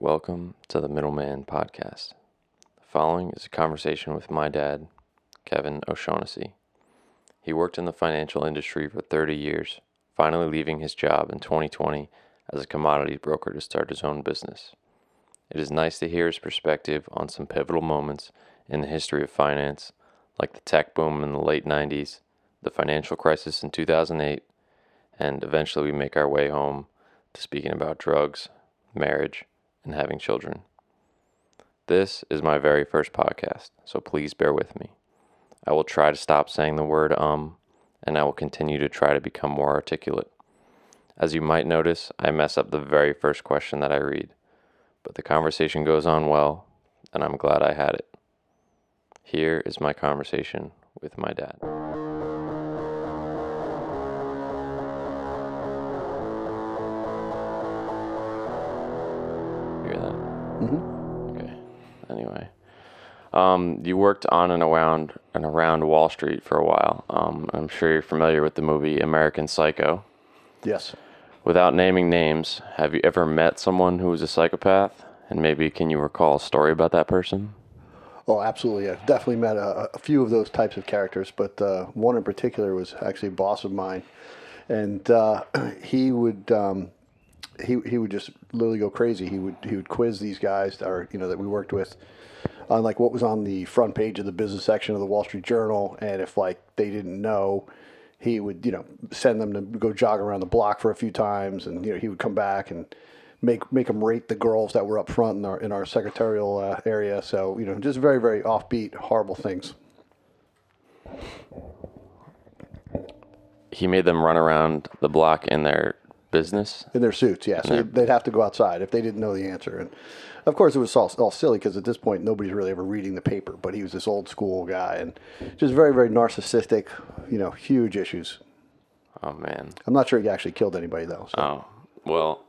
Welcome to the Middleman Podcast. The following is a conversation with my dad, Kevin O'Shaughnessy. He worked in the financial industry for 30 years, finally leaving his job in 2020 as a commodity broker to start his own business. It is nice to hear his perspective on some pivotal moments in the history of finance, like the tech boom in the late 90s, the financial crisis in 2008, and eventually we make our way home to speaking about drugs, marriage, and having children. This is my very first podcast, so please bear with me. I will try to stop saying the word um, and I will continue to try to become more articulate. As you might notice, I mess up the very first question that I read, but the conversation goes on well, and I'm glad I had it. Here is my conversation with my dad. Mm-hmm. Okay. Anyway, um, you worked on and around and around Wall Street for a while. Um, I'm sure you're familiar with the movie American Psycho. Yes. Without naming names, have you ever met someone who was a psychopath? And maybe can you recall a story about that person? Oh, absolutely. I've definitely met a, a few of those types of characters, but uh, one in particular was actually a boss of mine, and uh, he would um, he he would just literally go crazy. He would he would quiz these guys that are you know that we worked with on like what was on the front page of the business section of the Wall Street Journal, and if like they didn't know, he would you know send them to go jog around the block for a few times, and you know he would come back and make make them rate the girls that were up front in our in our secretarial uh, area. So you know, just very very offbeat, horrible things. He made them run around the block in their business. In their suits, yeah. So they'd have to go outside if they didn't know the answer. And of course, it was all, all silly because at this point, nobody's really ever reading the paper. But he was this old school guy and just very, very narcissistic, you know, huge issues. Oh man. I'm not sure he actually killed anybody, though. So. Oh well.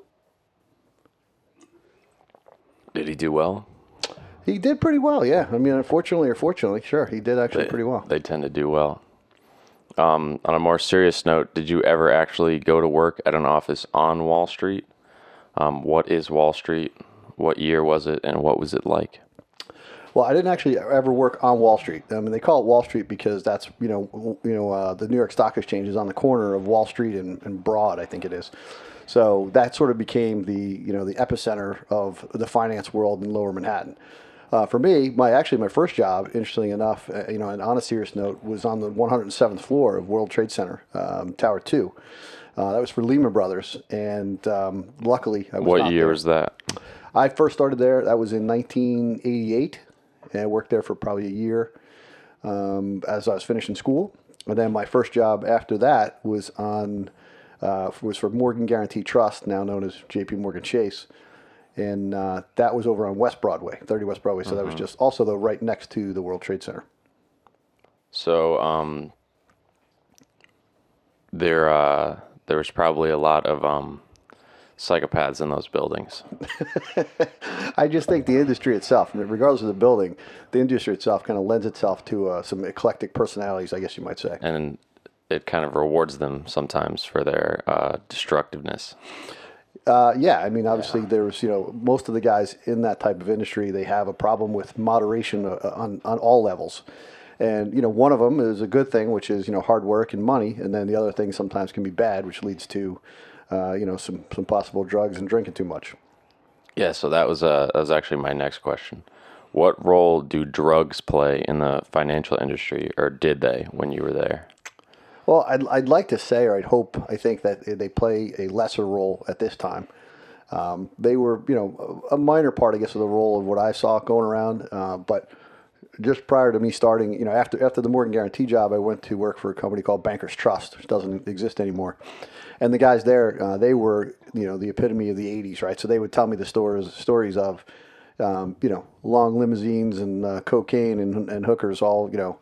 Did he do well? He did pretty well, yeah. I mean, unfortunately or fortunately, sure, he did actually They- pretty well. They tend to do well. Um, on a more serious note, did you ever actually go to work at an office on Wall Street? Um, what is Wall Street? What year was it, and what was it like? Well, I didn't actually ever work on Wall Street. I mean, they call it Wall Street because that's you know you know uh, the New York Stock Exchange is on the corner of Wall Street and, and Broad, I think it is. So that sort of became the you know the epicenter of the finance world in Lower Manhattan. Uh, for me, my actually my first job, interestingly enough, uh, you know, and on a serious note, was on the 107th floor of World Trade Center, um, Tower Two. Uh, that was for Lehman Brothers, and um, luckily, I was What year there. was that? I first started there. That was in 1988, and I worked there for probably a year um, as I was finishing school. And then my first job after that was on uh, was for Morgan Guaranty Trust, now known as J.P. Morgan Chase, and uh, that was over on West Broadway, 30 West Broadway. So that was just also though right next to the World Trade Center. So um, there, uh, there was probably a lot of um, psychopaths in those buildings. I just think the industry itself, regardless of the building, the industry itself kind of lends itself to uh, some eclectic personalities, I guess you might say. and it kind of rewards them sometimes for their uh, destructiveness. Uh, yeah, I mean, obviously, there's you know most of the guys in that type of industry they have a problem with moderation uh, on on all levels, and you know one of them is a good thing, which is you know hard work and money, and then the other thing sometimes can be bad, which leads to uh, you know some some possible drugs and drinking too much. Yeah, so that was uh, that was actually my next question. What role do drugs play in the financial industry, or did they when you were there? Well, I'd, I'd like to say, or I'd hope, I think that they play a lesser role at this time. Um, they were, you know, a minor part, I guess, of the role of what I saw going around. Uh, but just prior to me starting, you know, after after the Morgan Guaranty job, I went to work for a company called Bankers Trust, which doesn't exist anymore. And the guys there, uh, they were, you know, the epitome of the '80s, right? So they would tell me the stories stories of, um, you know, long limousines and uh, cocaine and, and hookers, all, you know,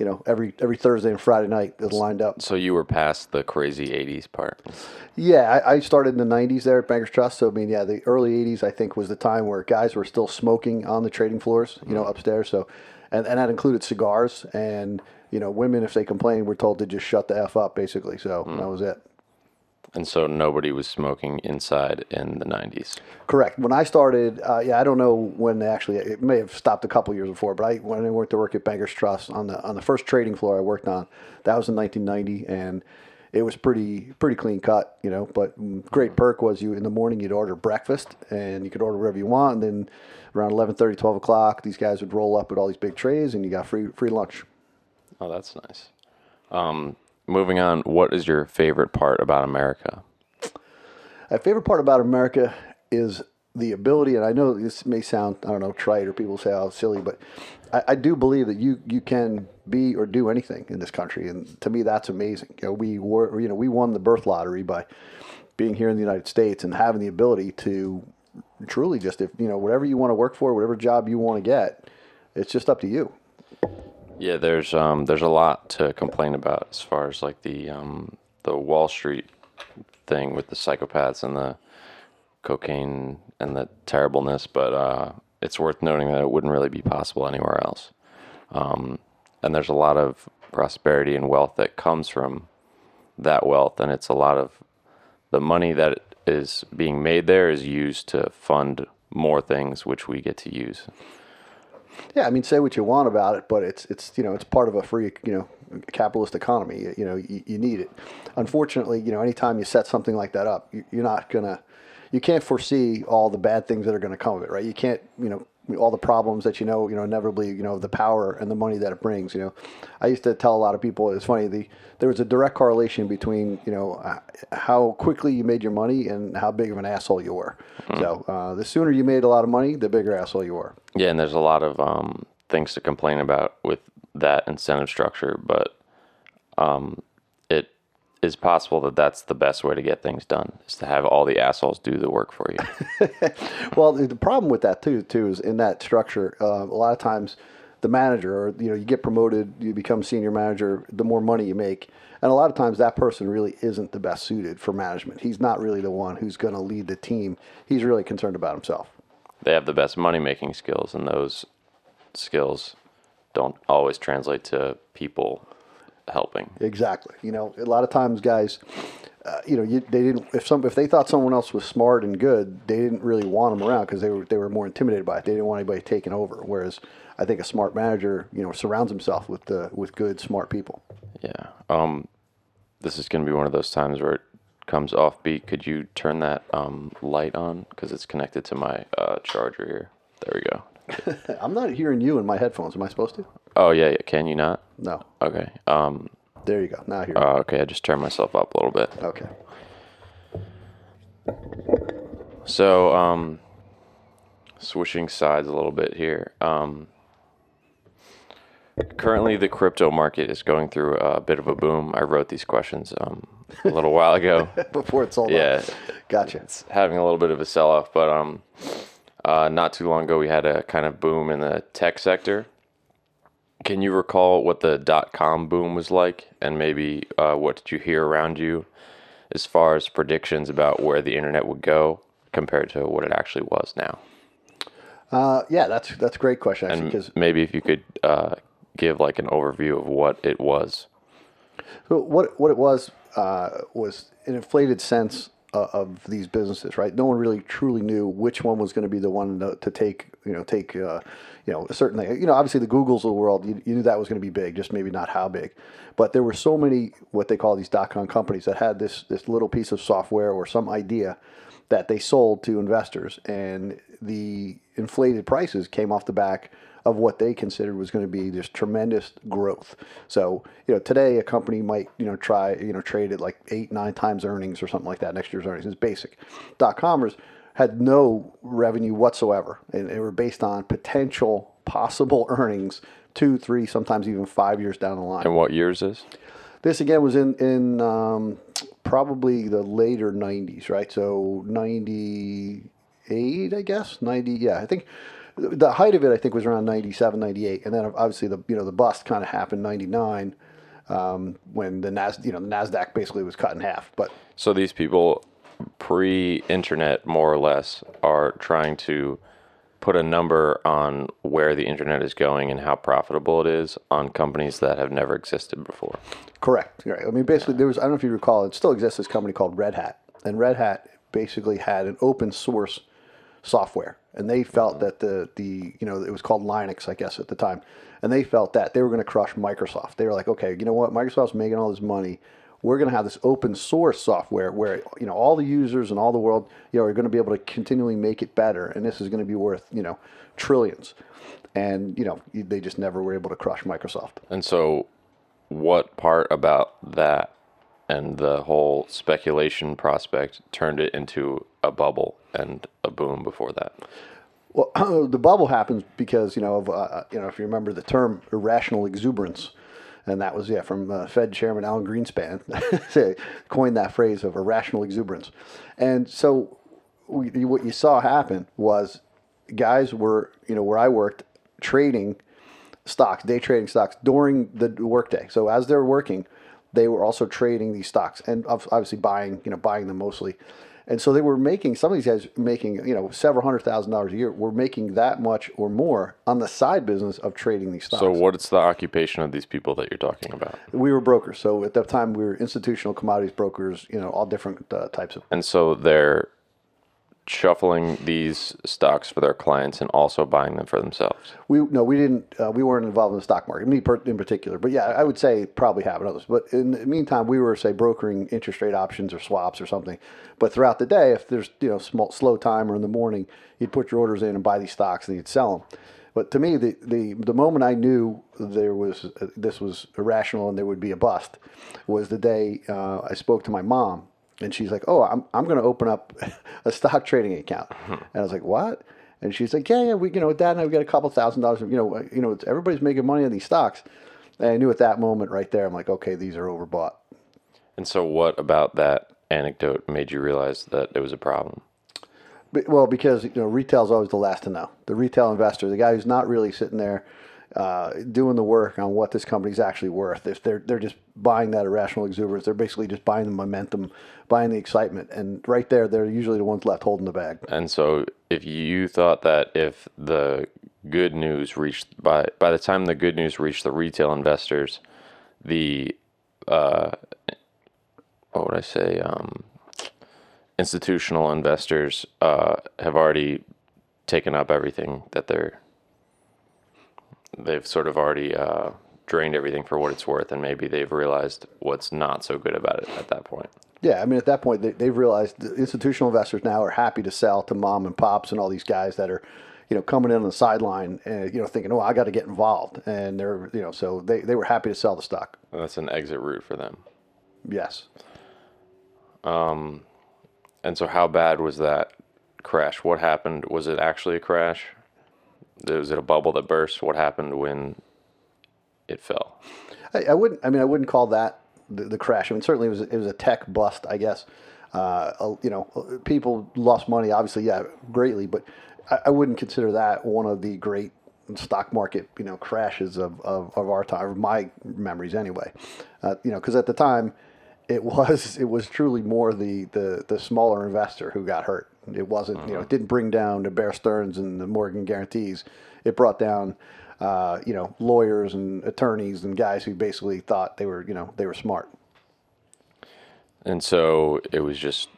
you know, every every Thursday and Friday night that lined up. So you were past the crazy '80s part. Yeah, I, I started in the '90s there at Bankers Trust. So I mean, yeah, the early '80s I think was the time where guys were still smoking on the trading floors, you know, mm-hmm. upstairs. So, and and that included cigars and you know, women if they complained were told to just shut the f up, basically. So that mm. was it. And so nobody was smoking inside in the 90s. Correct. When I started, uh, yeah, I don't know when they actually. It may have stopped a couple years before, but I when I went to work at Bankers Trust on the on the first trading floor I worked on, that was in 1990, and it was pretty pretty clean cut, you know. But great perk was you in the morning you'd order breakfast and you could order whatever you want, and then around 11:30, 12 o'clock, these guys would roll up with all these big trays, and you got free free lunch. Oh, that's nice. Um, moving on, what is your favorite part about America? My favorite part about America is the ability, and I know this may sound, I don't know, trite or people say, oh, silly, but I, I, do believe that you, you can be or do anything in this country. And to me, that's amazing. You know, we were, you know, we won the birth lottery by being here in the United States and having the ability to truly just, if, you know, whatever you want to work for, whatever job you want to get, it's just up to you. Yeah, there's um, there's a lot to complain about as far as like the um, the Wall Street thing with the psychopaths and the cocaine and the terribleness, but uh, it's worth noting that it wouldn't really be possible anywhere else. Um, and there's a lot of prosperity and wealth that comes from that wealth, and it's a lot of the money that is being made there is used to fund more things which we get to use. Yeah, I mean, say what you want about it, but it's it's you know it's part of a free you know capitalist economy. You, you know, you, you, need it. Unfortunately, you know, anytime you set something like that up, you, you're not gonna, you can't foresee all the bad things that are going to come of it, right? You can't, you know, all the problems that you know, you know, inevitably, you know, the power and the money that it brings. You know, I used to tell a lot of people it's funny. The there was a direct correlation between you know uh, how quickly you made your money and how big of an asshole you were. Mm-hmm. So uh, the sooner you made a lot of money, the bigger asshole you were. Yeah, and there's a lot of um, things to complain about with that incentive structure, but um, is possible that that's the best way to get things done is to have all the assholes do the work for you. well, the problem with that too, too, is in that structure. Uh, a lot of times, the manager, or you know, you get promoted, you become senior manager. The more money you make, and a lot of times that person really isn't the best suited for management. He's not really the one who's going to lead the team. He's really concerned about himself. They have the best money making skills, and those skills don't always translate to people helping. Exactly. You know, a lot of times, guys, uh, you know, you, they didn't. If some, if they thought someone else was smart and good, they didn't really want them around because they were they were more intimidated by it. They didn't want anybody taking over. Whereas, I think a smart manager, you know, surrounds himself with the with good, smart people. Yeah. Um, this is going to be one of those times where it comes off beat. Could you turn that um, light on because it's connected to my uh, charger here? There we go. I'm not hearing you in my headphones. Am I supposed to? Oh yeah, can you not? No. Okay. Um. There you go. Now I hear. Uh, okay, I just turned myself up a little bit. Okay. So, um, switching sides a little bit here. Um, currently, the crypto market is going through a bit of a boom. I wrote these questions um, a little while ago. Before it sold yeah, Gotcha. It's having a little bit of a sell off, but um, uh, not too long ago, we had a kind of boom in the tech sector. Can you recall what the dot com boom was like, and maybe uh, what did you hear around you as far as predictions about where the internet would go compared to what it actually was now? Uh, yeah, that's that's a great question. Actually, and maybe if you could uh, give like an overview of what it was. So what what it was uh, was an inflated sense uh, of these businesses, right? No one really truly knew which one was going to be the one to, to take, you know, take, uh, you know, a certain thing. You know, obviously the Googles of the world, you, you knew that was going to be big, just maybe not how big. But there were so many what they call these dot com companies that had this this little piece of software or some idea that they sold to investors, and the inflated prices came off the back of what they considered was going to be this tremendous growth. So, you know, today a company might, you know, try, you know, trade at like eight, nine times earnings or something like that, next year's earnings. It's basic. Dot comers had no revenue whatsoever, and they were based on potential possible earnings two, three, sometimes even five years down the line. And what years is? This again was in in um, probably the later '90s, right? So '98, I guess. '90, yeah, I think the height of it, I think, was around 97, 98. And then obviously the, you know, the bust kind of happened 99 um, when the Nas, you know, the NASDAQ basically was cut in half. But so these people pre-internet, more or less, are trying to put a number on where the internet is going and how profitable it is on companies that have never existed before. Correct. Right. I mean, basically, there was, I don't know if you recall, it still exists this company called Red Hat. And Red Hat basically had an open source software. And they felt mm-hmm. that the, the, you know, it was called Linux, I guess, at the time. And they felt that they were going to crush Microsoft. They were like, okay, you know what? Microsoft's making all this money. We're going to have this open source software where, you know, all the users and all the world, you know, are going to be able to continually make it better. And this is going to be worth, you know, trillions. And, you know, they just never were able to crush Microsoft. And so, what part about that and the whole speculation prospect turned it into a bubble and a boom before that? Well, the bubble happens because you know of uh, you know if you remember the term irrational exuberance, and that was yeah from uh, Fed Chairman Alan Greenspan coined that phrase of irrational exuberance, and so we, what you saw happen was guys were you know where I worked trading stocks, day trading stocks during the workday. So as they're working, they were also trading these stocks and obviously buying you know buying them mostly. And so they were making some of these guys making you know several hundred thousand dollars a year. Were making that much or more on the side business of trading these stocks. So what's the occupation of these people that you're talking about? We were brokers. So at that time we were institutional commodities brokers. You know all different uh, types of. And so they're shuffling these stocks for their clients and also buying them for themselves. We no, we didn't. Uh, we weren't involved in the stock market, me per, in particular. But yeah, I would say probably have others. But in the meantime, we were say brokering interest rate options or swaps or something. But throughout the day, if there's you know small, slow time or in the morning, you'd put your orders in and buy these stocks and you'd sell them. But to me, the, the, the moment I knew there was uh, this was irrational and there would be a bust was the day uh, I spoke to my mom and she's like, "Oh, I'm I'm going to open up a stock trading account." And I was like, "What?" And she's like, "Yeah, yeah, we you know, Dad and I we got a couple thousand dollars. You know, uh, you know, everybody's making money on these stocks." And I knew at that moment right there, I'm like, "Okay, these are overbought." And so, what about that anecdote made you realize that it was a problem? Well, because you know, retail's always the last to know. The retail investor, the guy who's not really sitting there uh, doing the work on what this company's actually worth. If they're they're just buying that irrational exuberance, they're basically just buying the momentum, buying the excitement, and right there, they're usually the ones left holding the bag. And so, if you thought that if the good news reached by by the time the good news reached the retail investors, the uh, what would I say? Um, institutional investors uh, have already taken up everything that they're they've sort of already uh, drained everything for what it's worth, and maybe they've realized what's not so good about it at that point. Yeah, I mean, at that point, they, they've realized the institutional investors now are happy to sell to mom and pops and all these guys that are, you know, coming in on the sideline and you know thinking, oh, I got to get involved, and they're you know, so they they were happy to sell the stock. That's an exit route for them. Yes. Um, and so how bad was that crash? What happened? Was it actually a crash? Was it a bubble that burst? What happened when it fell? I, I wouldn't. I mean, I wouldn't call that the, the, crash. I mean, certainly it was it was a tech bust, I guess. Uh, you know, people lost money, obviously, yeah, greatly, but I, I, wouldn't consider that one of the great stock market, you know, crashes of, of, of our time, of my memories anyway. Uh, you know, because at the time, it was it was truly more the, the the smaller investor who got hurt. It wasn't, uh-huh. you know, it didn't bring down the Bear Stearns and the Morgan guarantees. It brought down, uh, you know, lawyers and attorneys and guys who basically thought they were, you know, they were smart. And so it was just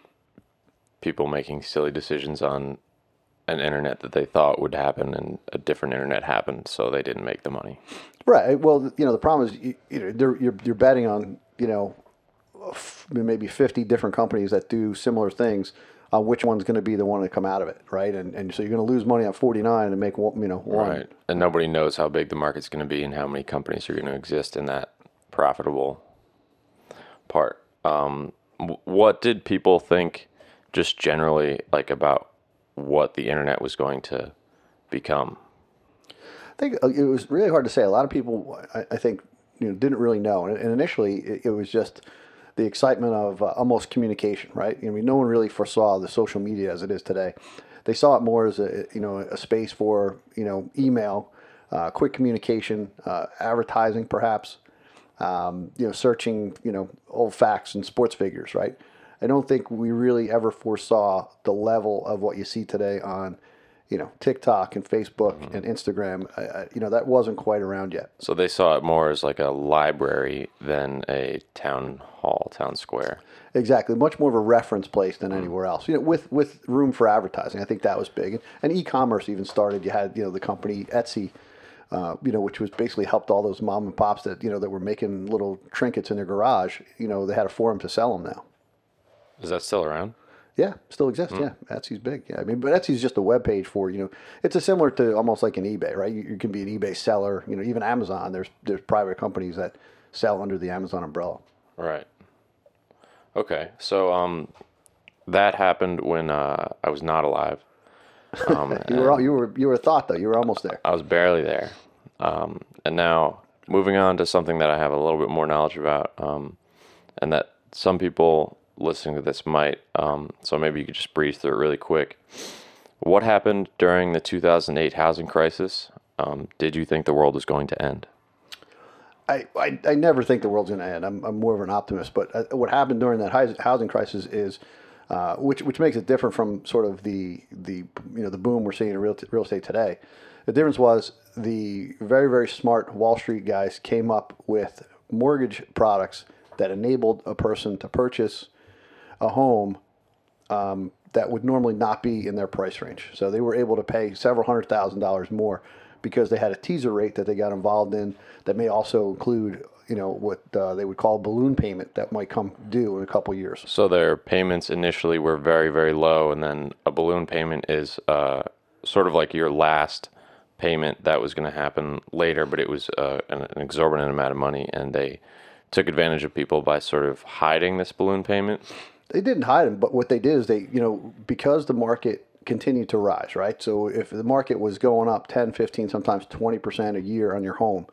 people making silly decisions on an internet that they thought would happen, and a different internet happened, so they didn't make the money. Right. Well, you know, the problem is, you, you know, you're you're betting on, you know, maybe 50 different companies that do similar things on which one's going to be the one to come out of it, right? And and so you're going to lose money on 49 and make one, you know one. Right. And nobody knows how big the market's going to be and how many companies are going to exist in that profitable part. Um, what did people think, just generally, like about what the internet was going to become? I think uh, it was really hard to say. A lot of people, I, I think, you know, didn't really know, and, and initially it, it was just the excitement of uh, almost communication, right? I mean, no one really foresaw the social media as it is today. They saw it more as a you know a space for you know email, uh, quick communication, uh, advertising, perhaps. Um, you know, searching you know old facts and sports figures, right? I don't think we really ever foresaw the level of what you see today on you know, TikTok and Facebook and Instagram, I, I, you know, that wasn't quite around yet. So they saw it more as like a library than a town hall, town square. Exactly, much more of a reference place than anywhere else. You know, with with room for advertising, I think that was big, and, and e-commerce even started. You had you know the company Etsy, uh, you know, which was basically helped all those mom and pops that you know that were making little trinkets in their garage. You know, they had a forum to sell them now. Is that still around? Yeah, still exists. Yeah, Etsy's big. Yeah, I mean, but Etsy's just a web page for you know. It's a similar to almost like an eBay, right? You, you can be an eBay seller. You know, even Amazon. There's there's private companies that sell under the Amazon umbrella. Right. Okay. So um, that happened when uh, I was not alive. Um, You were you were you were a thought though. You were almost there. I was barely there. Um, and now moving on to something that I have a little bit more knowledge about, um, and that some people listening to this might. Um, so maybe you could just breeze through it really quick. What happened during the 2008 housing crisis? Um, did you think the world was going to end? I, I, I never think the world's going to end. I'm, I'm more of an optimist. But uh, what happened during that housing crisis is, uh, which which makes it different from sort of the the you know the boom we're seeing in real real estate today. The difference was the very very smart Wall Street guys came up with mortgage products that enabled a person to purchase a home um, that would normally not be in their price range. So they were able to pay several hundred thousand dollars more because they had a teaser rate that they got involved in that may also include, you know, what uh, they would call balloon payment that might come due in a couple years. So their payments initially were very, very low, and then a balloon payment is uh, sort of like your last payment that was going to happen later, but it was uh, an, an exorbitant amount of money, and they took advantage of people by sort of hiding this balloon payment. They didn't hide them, but what they did is they, you know, because the market continued to rise, right? So if the market was going up 10, 15, sometimes 20% a year on your home,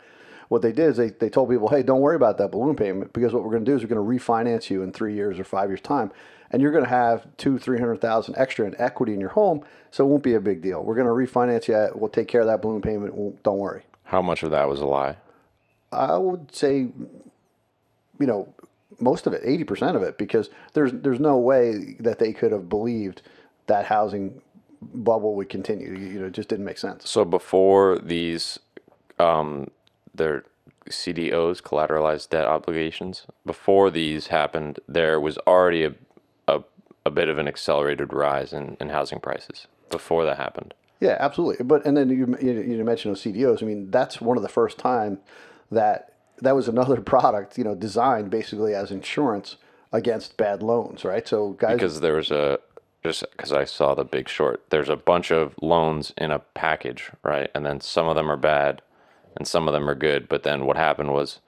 what they did is they, they told people, hey, don't worry about that balloon payment because what we're going to do is we're going to refinance you in three years or five years' time. And you're going to have two, 300,000 extra in equity in your home. So it won't be a big deal. We're going to refinance you. We'll take care of that balloon payment. We'll, don't worry. How much of that was a lie? I would say, you know, most of it, 80% of it, because there's there's no way that they could have believed that housing bubble would continue. You know, it just didn't make sense. So before these, um, their CDOs, collateralized debt obligations, before these happened, there was already a, a, a bit of an accelerated rise in, in housing prices before that happened. Yeah, absolutely. But and then you you, you mentioned those CDOs. I mean, that's one of the first time that that was another product, you know, designed basically as insurance against bad loans, right? So guys, Because there was a, just because I saw the big short, there's a bunch of loans in a package, right? And then some of them are bad and some of them are good. But then what happened was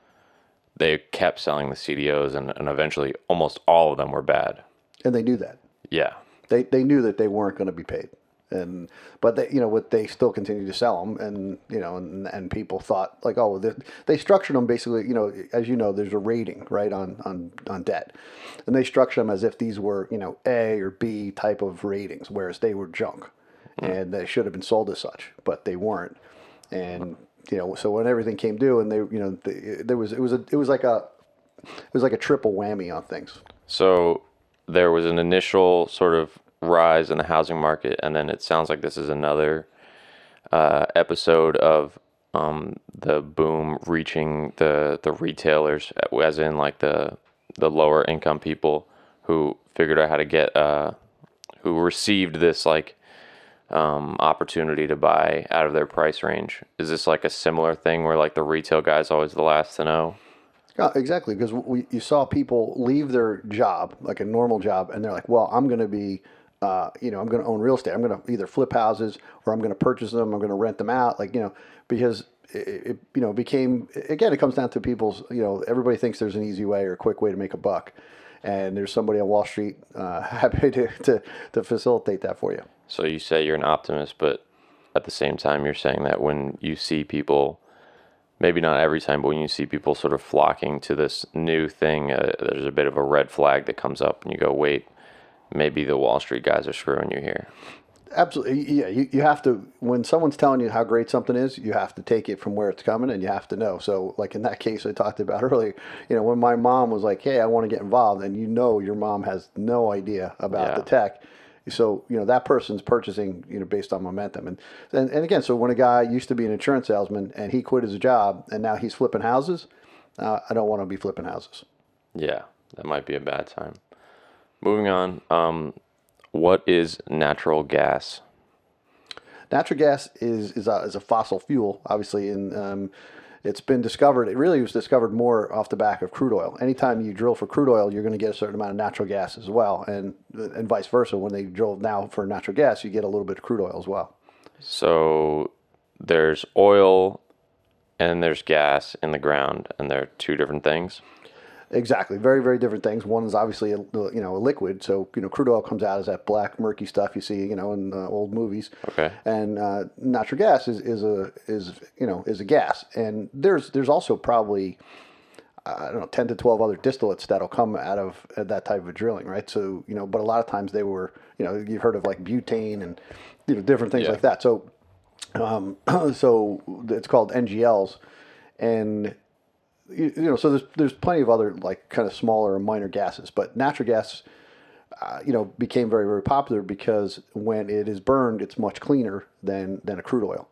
they kept selling the CDOs and, and eventually almost all of them were bad. and they knew that. Yeah. They they knew that they weren't going to be paid, and but they you know what they still continued to sell them, and you know and, and people thought like oh they, they structured them basically you know as you know there's a rating right on on on debt, and they structured them as if these were you know A or B type of ratings, whereas they were junk, hmm. and they should have been sold as such, but they weren't, and you know so when everything came due and they you know they, there was it was a it was like a it was like a triple whammy on things. So there was an initial sort of rise in the housing market, and then it sounds like this is another uh, episode of um, the boom reaching the the retailers, as in like the the lower income people who figured out how to get uh, who received this like um, opportunity to buy out of their price range. Is this like a similar thing where like the retail guy's always the last to know? Yeah, exactly. Because we, you saw people leave their job, like a normal job, and they're like, "Well, I'm going to be, uh, you know, I'm going to own real estate. I'm going to either flip houses or I'm going to purchase them. I'm going to rent them out. Like, you know, because it, it, you know, became again, it comes down to people's, you know, everybody thinks there's an easy way or a quick way to make a buck, and there's somebody on Wall Street uh, happy to, to to facilitate that for you. So you say you're an optimist, but at the same time, you're saying that when you see people, maybe not every time, but when you see people sort of flocking to this new thing, uh, there's a bit of a red flag that comes up, and you go, wait, maybe the Wall Street guys are screwing you here. Absolutely, yeah. You, you have to when someone's telling you how great something is, you have to take it from where it's coming, and you have to know. So, like in that case I talked about earlier, you know, when my mom was like, "Hey, I want to get involved," and you know your mom has no idea about Yeah. the tech, So you know that person's purchasing you know based on momentum, and and, and again, so when a guy used to be an insurance salesman and he quit his job and now he's flipping houses, uh, I don't want to be flipping houses. Yeah, that might be a bad time. Moving on, um, what is natural gas? Natural gas is is a, is a fossil fuel, obviously, and um, it's been discovered. It really was discovered more off the back of crude oil. Anytime you drill for crude oil, you're going to get a certain amount of natural gas as well, and and vice versa. When they drill now for natural gas, you get a little bit of crude oil as well. So there's oil and there's gas in the ground, and they're two different things. Exactly, very very different things. One is obviously a, you know a liquid, so you know crude oil comes out as that black murky stuff you see you know in uh, old movies. Okay. And uh, natural gas is, is a is you know is a gas, and there's there's also probably I don't know ten to twelve other distillates that'll come out of that type of drilling, right? So you know, but a lot of times they were you know you've heard of like butane and you know different things Yeah. like that. So um, so it's called NGLs, and you, you know, so there's there's plenty of other like kind of smaller and minor gases, but natural gas, uh, you know, became very very popular because when it is burned, it's much cleaner than than a crude oil.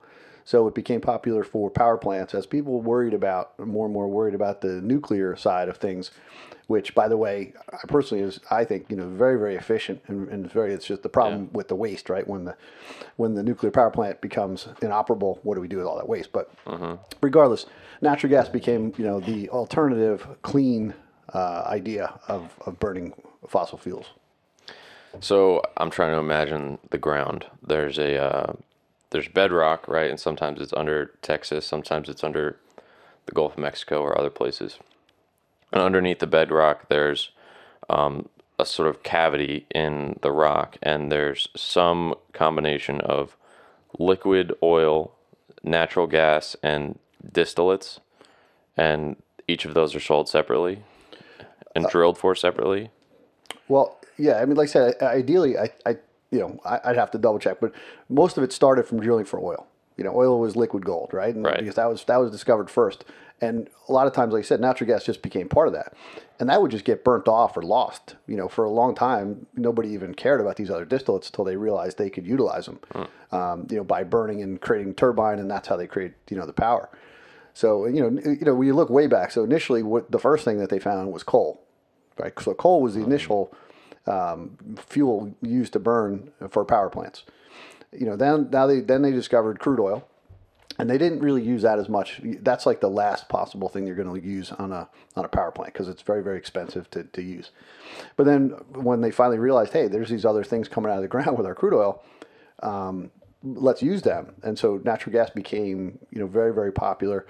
So it became popular for power plants as people worried about more and more worried about the nuclear side of things, which by the way, I personally is I think you know very very efficient and, and very it's just the problem with the waste right when the when the nuclear power plant becomes inoperable, what do we do with all that waste? But regardless, natural gas became you know the alternative clean uh, idea of, of burning fossil fuels. So I'm trying to imagine the ground. There's a uh, there's bedrock, right? And sometimes it's under Texas, sometimes it's under the Gulf of Mexico or other places. And underneath the bedrock, there's um, a sort of cavity in the rock, and there's some combination of liquid oil, natural gas, and distillates, and each of those are sold separately and drilled for separately. Well, yeah, I mean, like I said, ideally, I, I you know, I, I'd have to double check, but most of it started from drilling for oil. You know, oil was liquid gold, right? And Right. Because that was that was discovered first, and a lot of times, like I said, natural gas just became part of that, and that would just get burnt off or lost. You know, for a long time, nobody even cared about these other distillates until they realized they could utilize them. Um, you know, by burning and creating turbine, and that's how they create you know the power. So you know, you know, when you look way back, so initially, what the first thing that they found was coal, right? So coal was the initial um, fuel used to burn for power plants. You know, then now they then they discovered crude oil, and they didn't really use that as much. That's like the last possible thing you're going to use on a on a power plant because it's very very expensive to, to use. But then when they finally realized, hey, there's these other things coming out of the ground with our crude oil, um, let's use them. And so natural gas became you know very very popular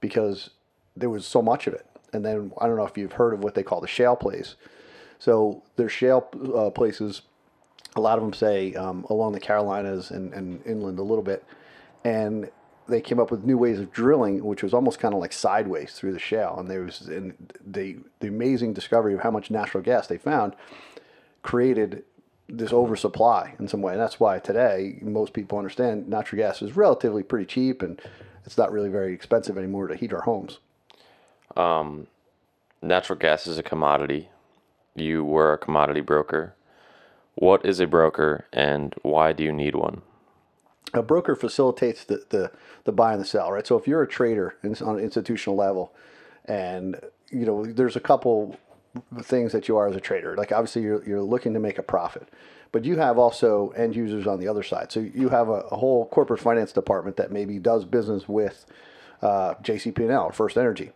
because there was so much of it. And then I don't know if you've heard of what they call the shale plays. So there's shale uh, places. A lot of them say um, along the Carolinas and, and inland a little bit, and they came up with new ways of drilling, which was almost kind of like sideways through the shale. And there was and the the amazing discovery of how much natural gas they found created this oversupply in some way. And that's why today most people understand natural gas is relatively pretty cheap and it's not really very expensive anymore to heat our homes. natural gas is a commodity. You were a commodity broker. What is a broker and why do you need one? a broker facilitates the, the, the buy and the sell, right? So if you're a trader in, on an institutional level, and you know, there's a couple things that you are as a trader. Like obviously, you're you're looking to make a profit, but you have also end users on the other side. So you have a, a whole corporate finance department that maybe does business with uh, JCP&L, First Energy,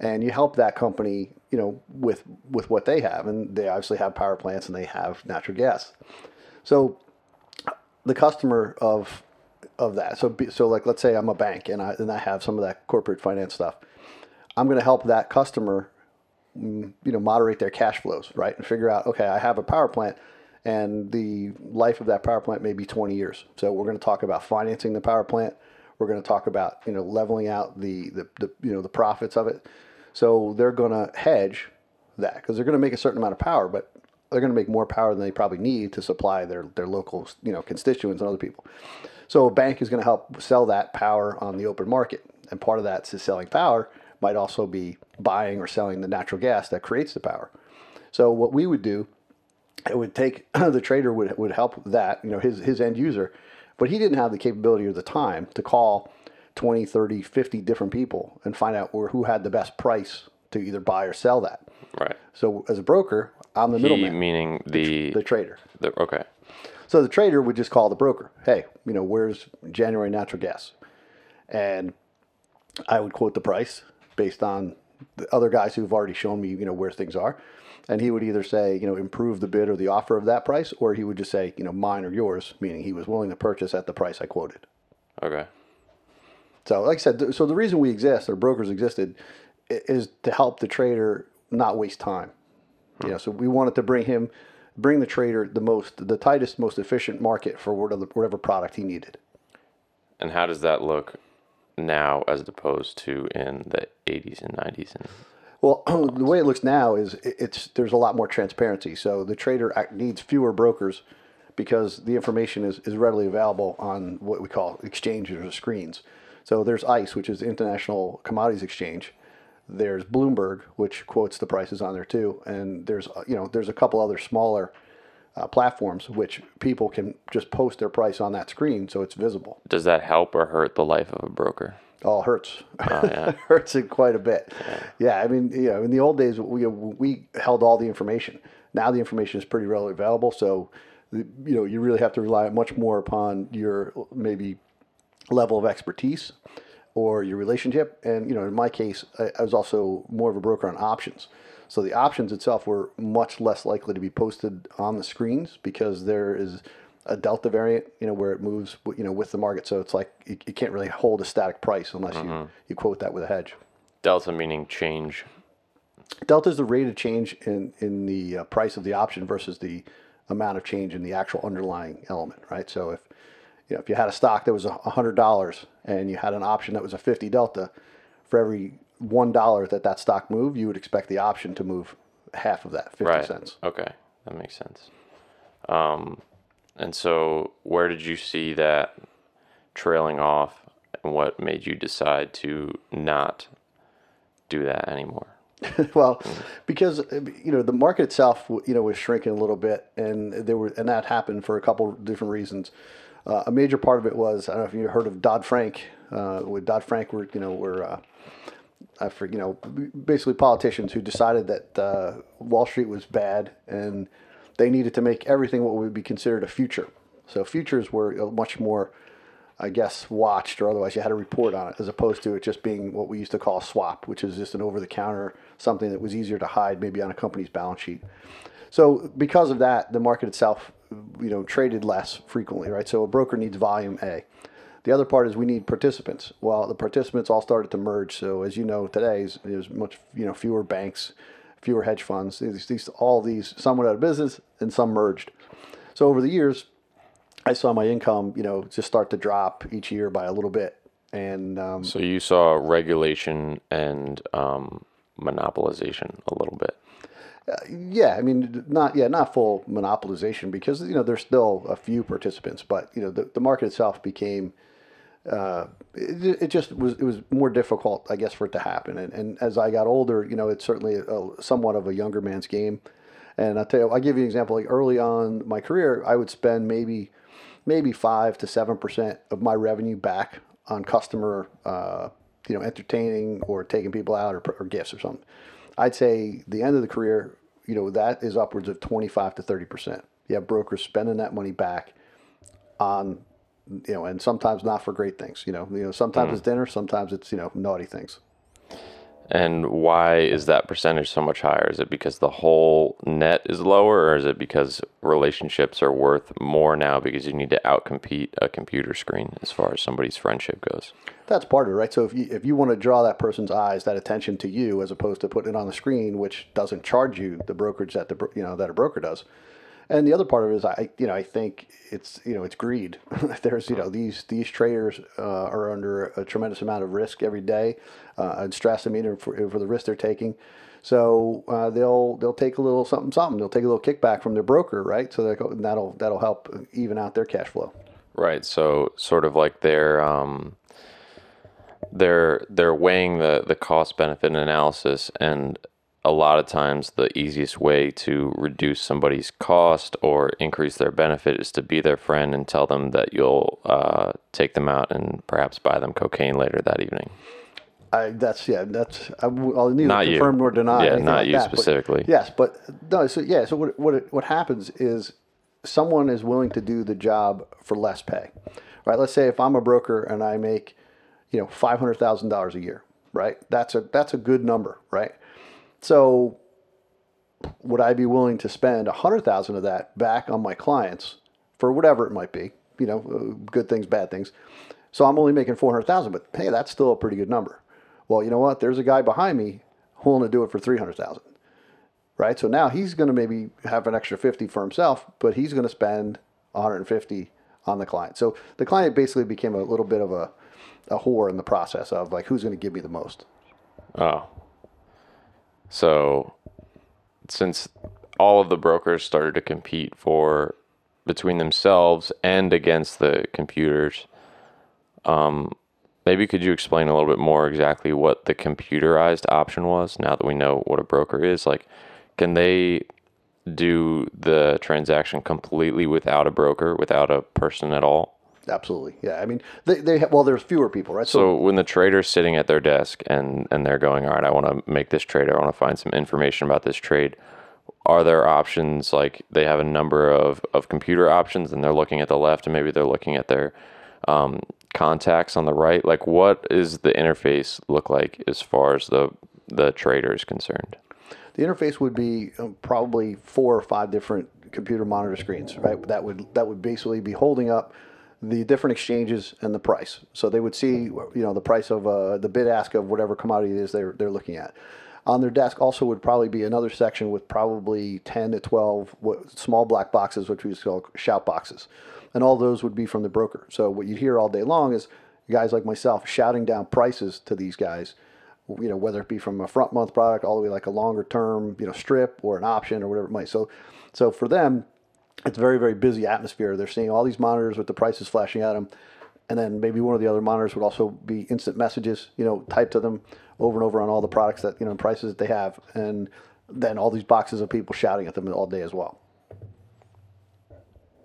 and you help that company, you know, with with what they have, and they obviously have power plants and they have natural gas. So the customer of of that. So be, so like let's say I'm a bank and I and I have some of that corporate finance stuff. I'm going to help that customer mm, you know moderate their cash flows, right? And figure out okay, I have a power plant and the life of that power plant may be 20 years. So we're going to talk about financing the power plant. We're going to talk about, you know, leveling out the the, the you know the profits of it. So they're going to hedge that because they're going to make a certain amount of power, but they're going to make more power than they probably need to supply their their local you know constituents and other people. So a bank is going to help sell that power on the open market, and part of that is selling power might also be buying or selling the natural gas that creates the power. So what we would do it would take the trader would would help that you know his his end user, but he didn't have the capability or the time to call 20, 30, 50 different people and find out where, who had the best price to either buy or sell that. Right. So as a broker, I'm the middleman, meaning the, the trader. the okay. So the trader would just call the broker, hey, you know, where's January natural gas? And I would quote the price based on the other guys who've already shown me, you know, where things are. And he would either say, you know, improve the bid or the offer of that price, or he would just say, you know, mine or yours, meaning he was willing to purchase at the price I quoted. Okay. So, like I said, so the reason we exist, or brokers existed, is to help the trader not waste time. You know, so we wanted to bring him, bring the trader the most, the tightest, most efficient market for whatever, whatever product he needed. And how does that look now as opposed to in the 80s and 90s? And Well, the way it looks now is it's there's a lot more transparency. So the trader needs fewer brokers because the information is, is readily available on what we call exchanges or screens. So there's ICE, which is the International Commodities Exchange. There's Bloomberg, which quotes the prices on there too, and there's uh, you know there's a couple other smaller uh, platforms which people can just post their price on that screen so it's visible. does that help or hurt the life of a broker? Oh, it hurts. yeah. hurts it quite a bit. Yeah. I mean, you know, in the old days, we we held all the information. Now the information is pretty readily available, so you know you really have to rely much more upon your maybe level of expertise or your relationship. And you know, in my case, I, I was also more of a broker on options. So the options itself were much less likely to be posted on the screens because there is a delta variant, you know, where it moves, you know, with the market. So it's like you, you can't really hold a static price unless you, you quote that with a hedge. Delta meaning change. Delta is the rate of change in in the uh, price of the option versus the amount of change in the actual underlying element, right? So if you know if you had a stock that was a hundred dollars and you had an option that was a fifty delta, for every one dollar that that stock moved, you would expect the option to move half of that, fifty Right. cents. Okay. That makes sense. Um, and so where did you see that trailing off and what made you decide to not do that anymore? well, because you know the market itself, you know, was shrinking a little bit, and there were, and that happened for a couple different reasons. Uh, a major part of it was I don't know if you heard of Dodd Frank. Uh, with Dodd Frank, were you know were uh, I for you know basically politicians who decided that Wall Street was bad and they needed to make everything what would be considered a future. So futures were much more, I guess, watched or otherwise you had a report on it as opposed to it just being what we used to call a swap, which is just an over-the-counter something that was easier to hide maybe on a company's balance sheet. So because of that, the market itself, you know, traded less frequently, right? So a broker needs volume A. The other part is we need participants. Well, the participants all started to merge. So as you know, today there's much you know fewer banks, fewer hedge funds. These, these all these some went out of business and some merged. So over the years, I saw my income you know just start to drop each year by a little bit, and um, So you saw regulation and um, monopolization a little bit. Yeah, I mean, not yeah, not full monopolization because you know there's still a few participants, but you know the, the market itself became. Uh, it, it just was it was more difficult, I guess, for it to happen. And, and as I got older, you know, it's certainly a, somewhat of a younger man's game. And I tell you, I give you an example. Like early on my career, I would spend maybe maybe five to seven percent of my revenue back on customer, uh, you know, entertaining or taking people out or, or gifts or something. I'd say the end of the career, you know, that is upwards of 25 to 30%. You have brokers spending that money back on, you know, and sometimes not for great things. You know, you know, sometimes hmm. it's dinner, sometimes it's, you know, naughty things. And why is that percentage so much higher? Is it because the whole net is lower, or is it because relationships are worth more now because you need to outcompete a computer screen as far as somebody's friendship goes? That's part of it, right? So if you, if you want to draw that person's eyes, that attention to you, as opposed to putting it on the screen, which doesn't charge you the brokerage that the you know that a broker does, and the other part of it is I you know I think it's you know it's greed. There's you know these these traders uh, are under a tremendous amount of risk every day, uh, and stress. I mean for, for the risk they're taking. So uh, they'll they'll take a little something something. They'll take a little kickback from their broker, right? So that'll that'll help even out their cash flow. Right. So sort of like they're um, they're they're weighing the the cost benefit analysis, and a lot of times the easiest way to reduce somebody's cost or increase their benefit is to be their friend and tell them that you'll uh, take them out and perhaps buy them cocaine later that evening. I, that's yeah. That's I, will neither Not you. confirm nor deny. Yeah, not like you that, but- specifically. yes, but no. So yeah. So what what what happens is someone is willing to do the job for less pay, right? Let's say if I'm a broker and I make, you know, five hundred thousand dollars a year, right? That's a that's a good number, right? So would I be willing to spend a hundred thousand of that back on my clients for whatever it might be? You know, uh, good things, bad things. So I'm only making four hundred thousand, but hey, that's still a pretty good number. Well, you know what? There's a guy behind me willing to do it for three hundred thousand, right? So now he's going to maybe have an extra fifty for himself, but he's going to spend one hundred and fifty on the client. So the client basically became a little bit of a a whore in the process of like who's going to give me the most. Oh. So since all of the brokers started to compete for between themselves and against the computers, um, maybe could you explain a little bit more exactly what the computerized option was now that we know what a broker is? Like, can they do the transaction completely without a broker, without a person at all? Absolutely, yeah. I mean, they they ha- well, there's fewer people, right? So when the trader's sitting at their desk and and they're going, all right, I want to make this trade. I want to find some information about this trade. Are there options like they have a number of of computer options and they're looking at the left and maybe they're looking at their um, contacts on the right? Like, what is the interface look like as far as the the trader is concerned? The interface would be um, probably four or five different computer monitor screens, right? That would that would basically be holding up the different exchanges and the price. So they would see, you know, the price of uh, the bid ask of whatever commodity it is they're they're looking at. On their desk also would probably be another section with probably ten to twelve small black boxes, which we call shout boxes, and all those would be from the broker. So what you'd hear all day long is guys like myself shouting down prices to these guys you know, whether it be from a front month product all the way like a longer term, you know, strip or an option or whatever it might. So, so for them, it's a very, very busy atmosphere. They're seeing all these monitors with the prices flashing at them. And then maybe one of the other monitors would also be instant messages, you know, typed to them over and over on all the products that, you know, prices that they have. And then all these boxes of people shouting at them all day as well.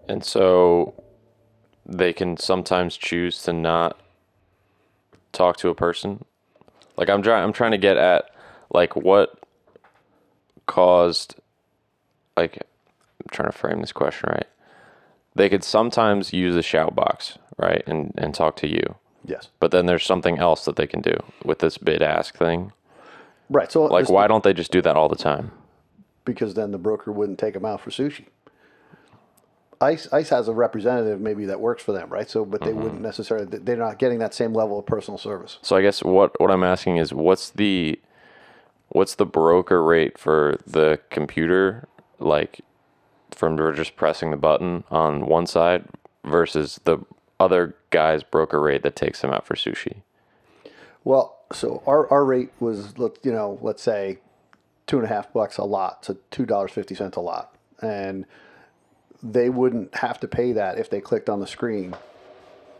And so they can sometimes choose to not talk to a person. Like I'm trying I'm trying to get at like what caused like trying to frame this question right. They could sometimes use a shout box, right? And and talk to you. Yes. But then there's something else that they can do with this bid ask thing. Right. So Like why don't they just do that all the time? because then the broker wouldn't take them out for sushi. ICE, ICE has a representative maybe that works for them, right? So, but they wouldn't mm-hmm. necessarily. They're not getting that same level of personal service. So I guess what what I'm asking is what's the what's the broker rate for the computer like from just pressing the button on one side versus the other guy's broker rate that takes them out for sushi. Well, so our, our rate was, you know, let's say two and a half bucks a lot, so two dollars fifty cents a lot, and they wouldn't have to pay that if they clicked on the screen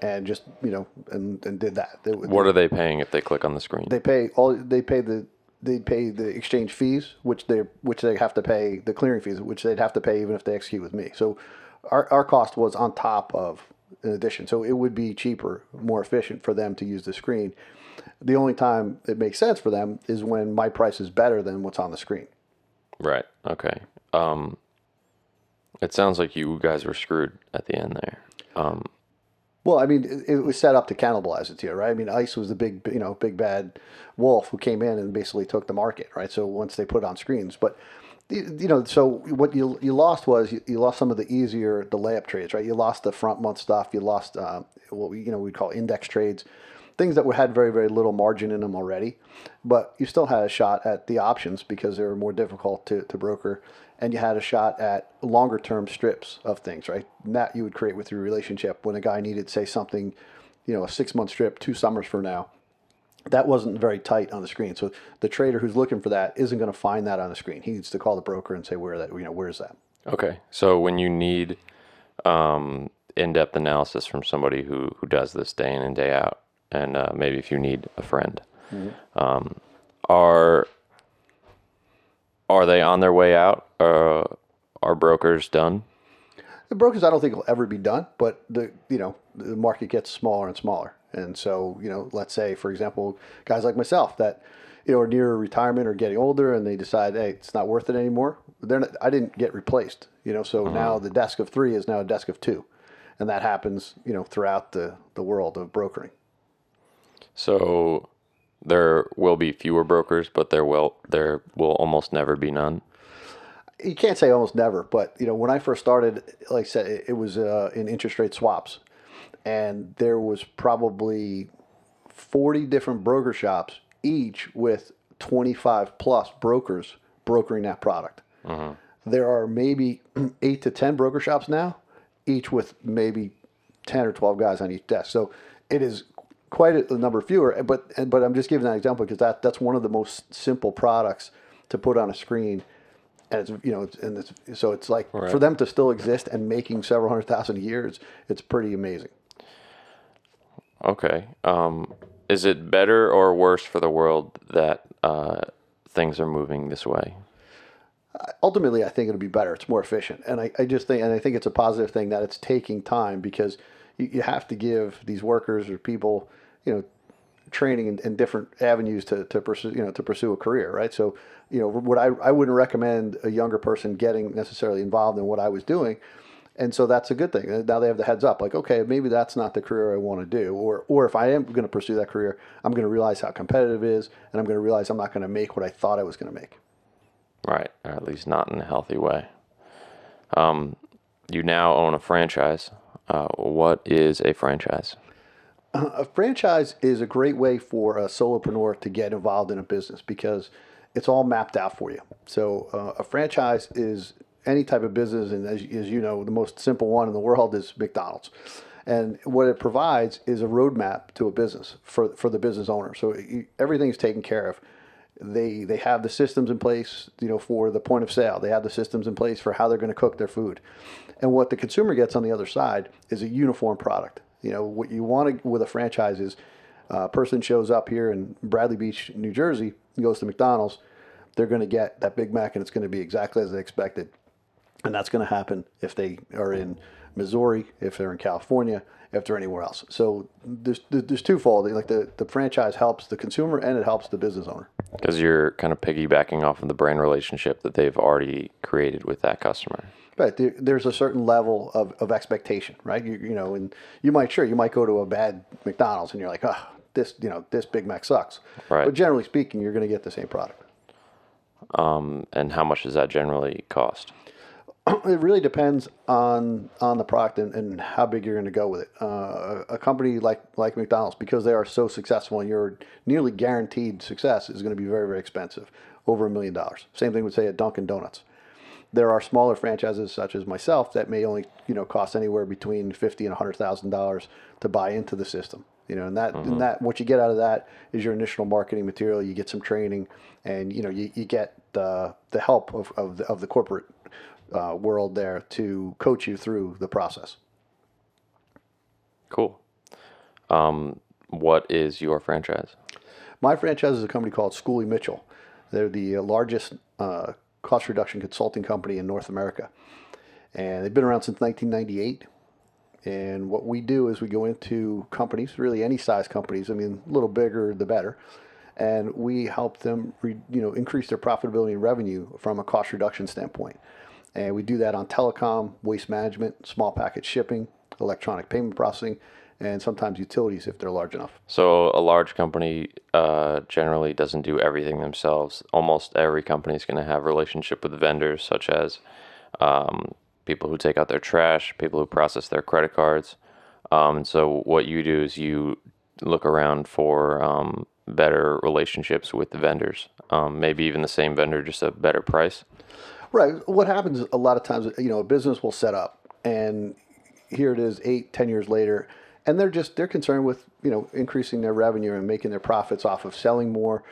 and just you know and, and did that. They, What are they paying if they click on the screen? they pay all they pay the they pay the exchange fees, which they which they have to pay the clearing fees, which they'd have to pay even if they execute with me. So our our cost was on top of in addition. So it would be cheaper, more efficient for them to use the screen. The only time it makes sense for them is when my price is better than what's on the screen. right. Okay. Um it sounds like you guys were screwed at the end there. Um Well, I mean, it, it was set up to cannibalize it here, right? I mean, ICE was the big, you know, big bad wolf who came in and basically took the market, right? So once they put it on screens, but you know, so what you you lost was you, you lost some of the easier the layup trades, right? You lost the front month stuff. You lost uh, what we you know we call index trades, things that were, had very very little margin in them already, but you still had a shot at the options because they were more difficult to, to broker, and you had a shot at longer term strips of things, right? And that you would create with your relationship when a guy needed say something, you know, a six month strip two summers from now that wasn't very tight on the screen. So the trader who's looking for that isn't going to find that on the screen. He needs to call the broker and say where that you know where's that. Okay. So when you need um, in-depth analysis from somebody who who does this day in and day out, and uh, maybe if you need a friend, um, are are they on their way out? Uh, are brokers done? The brokers, I don't think will ever be done, but the you know the market gets smaller and smaller, and so you know, let's say for example, guys like myself that you know are near retirement or getting older, and they decide, hey, it's not worth it anymore. They're not, I didn't get replaced, you know, so now the desk of three is now a desk of two, and that happens you know throughout the the world of brokering. So there will be fewer brokers, but there will there will almost never be none. you can't say almost never, but you know, when I first started, like I said, it, it was uh, in interest rate swaps, and there was probably forty different broker shops, each with twenty-five plus brokers brokering that product. There are maybe eight to ten broker shops now, each with maybe ten or twelve guys on each desk. So it is quite a, number fewer. But and, but I'm just giving that example because that that's one of the most simple products to put on a screen and it's you know it's, and it's so it's like Right. for them to still exist and making several hundred thousand years, it's, it's pretty amazing Okay. Um, is it better or worse for the world that uh, things are moving this way? ultimately i think it'll be better it's more efficient and I, I just think and i think it's a positive thing that it's taking time because you, you have to give these workers or people you know training in, in different avenues to, to pursue you know to pursue a career right? So you know what I, I wouldn't recommend a younger person getting necessarily involved in what i was doing. And so that's a good thing. Now they have the heads up like okay maybe that's not the career i want to do. Or or if i am going to pursue that career i'm going to realize how competitive it is and i'm going to realize i'm not going to make what i thought i was going to make. Right, or at least not in a healthy way. Um, you now own a franchise. Uh, what is a franchise? a franchise is a great way for a solopreneur to get involved in a business because it's all mapped out for you. So uh, a franchise is any type of business, and as, as you know, the most simple one in the world is McDonald's. And what it provides is a roadmap to a business for, for the business owner. So you, everything's taken care of. They they have the systems in place, you know, for the point of sale. They have the systems in place for how they're going to cook their food. And what the consumer gets on the other side is a uniform product. You know, what you want to, with a franchise is uh, a person shows up here in Bradley Beach, New Jersey, goes to McDonald's, they're going to get that Big Mac and it's going to be exactly as they expected. And that's going to happen if they are in Missouri, if they're in California, if they're anywhere else. So there's, there's twofold. Like the, the franchise helps the consumer and it helps the business owner. Because you're kind of piggybacking off of the brand relationship that they've already created with that customer. Right. There, there's a certain level of, of expectation, right? You, you know, and you might, sure, you might go to a bad McDonald's and you're like, oh, this, you know, this Big Mac sucks. Right. But generally speaking, you're going to get the same product. Um, And how much does that generally cost? It really depends on on the product and, and how big you're going to go with it. Uh, a, company like like McDonald's, because they are so successful and you're nearly guaranteed success, is going to be very very expensive, over a million dollars. Same thing would say at Dunkin' Donuts. There are smaller franchises such as myself that may only you know cost anywhere between fifty and hundred thousand dollars to buy into the system. You know, and that and that what you get out of that is your initial marketing material. You get some training, and you know you, you get the the help of of the, of the corporate uh, world there to coach you through the process. Cool. Um, what is your franchise? My franchise is a company called Schooley Mitchell. They're the uh, largest uh, cost reduction consulting company in North America, and they've been around since 1998. And what we do is we go into companies, really any size companies. I mean, a little bigger the better, and we help them, re, you know, increase their profitability and revenue from a cost reduction standpoint. And we do that on telecom, waste management, small package shipping, electronic payment processing, and sometimes utilities if they're large enough. So a large company uh, generally doesn't do everything themselves. Almost every company is going to have relationship with vendors, such as um, people who take out their trash, people who process their credit cards. Um, and so what you do is you look around for um, better relationships with the vendors. Um, maybe even the same vendor, just a better price. Right. What happens a lot of times, you know, a business will set up, and here it is, eight, ten years later, and they're just they're concerned with you know increasing their revenue and making their profits off of selling more,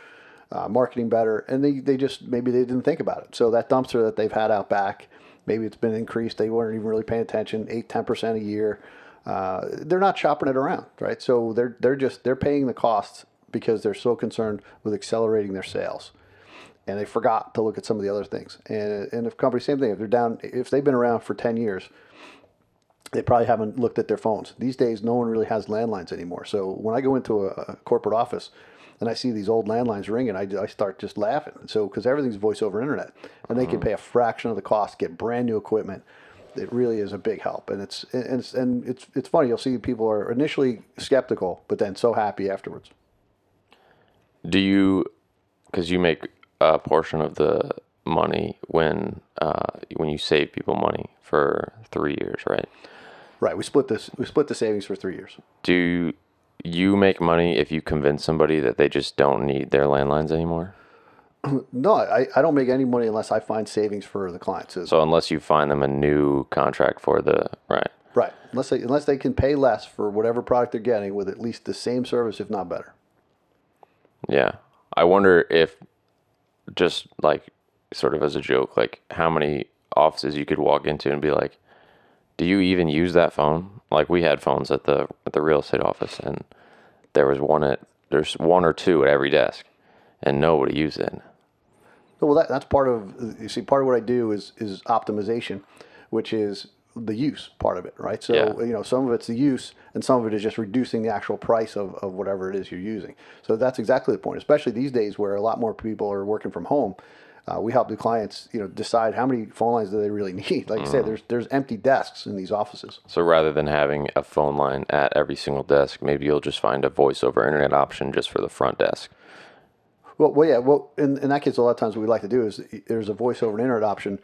uh, marketing better, and they they just maybe they didn't think about it. So that dumpster that they've had out back, maybe it's been increased. They weren't even really paying attention. Eight, ten percent a year. Uh, they're not shopping it around, right? So they're they're just they're paying the costs because they're so concerned with accelerating their sales and they forgot to look at some of the other things. And and if company same thing, if they're down, if they've been around for ten years, they probably haven't looked at their phones. These days, no one really has landlines anymore. So when I go into a, a corporate office and I see these old landlines ringing, I, I start just laughing. So because everything's voice over internet, and they can mm-hmm. pay a fraction of the cost, get brand new equipment. It really is a big help, and it's and it's and it's it's funny. You'll see people are initially skeptical, but then so happy afterwards. Do you, because you make a portion of the money when uh, when you save people money for three years, right? Right. We split this. We split the savings for three years. Do you make money if you convince somebody that they just don't need their landlines anymore? No, I, I don't make any money unless I find savings for the clients. So unless you find them a new contract for the right, Right. Unless they unless they can pay less for whatever product they're getting with at least the same service, if not better. yeah. I wonder if just like sort of as a joke, like how many offices you could walk into and be like, "Do you even use that phone?" Like we had phones at the at the real estate office, and there was one at there's one or two at every desk, and nobody used it. Well, that, that's part of you see. Part of what I do is is optimization, which is the use part of it, right? So Yeah. you know, some of it's the use, and some of it is just reducing the actual price of, of whatever it is you're using. So that's exactly the point. Especially these days where a lot more people are working from home, uh, we help the clients, you know, decide how many phone lines do they really need. Like you said, there's there's empty desks in these offices. So rather than having a phone line at every single desk, maybe you'll just find a voice over internet option just for the front desk. Well, well, yeah. Well, in, in that case, a lot of times what we like to do is there's a voice over internet option,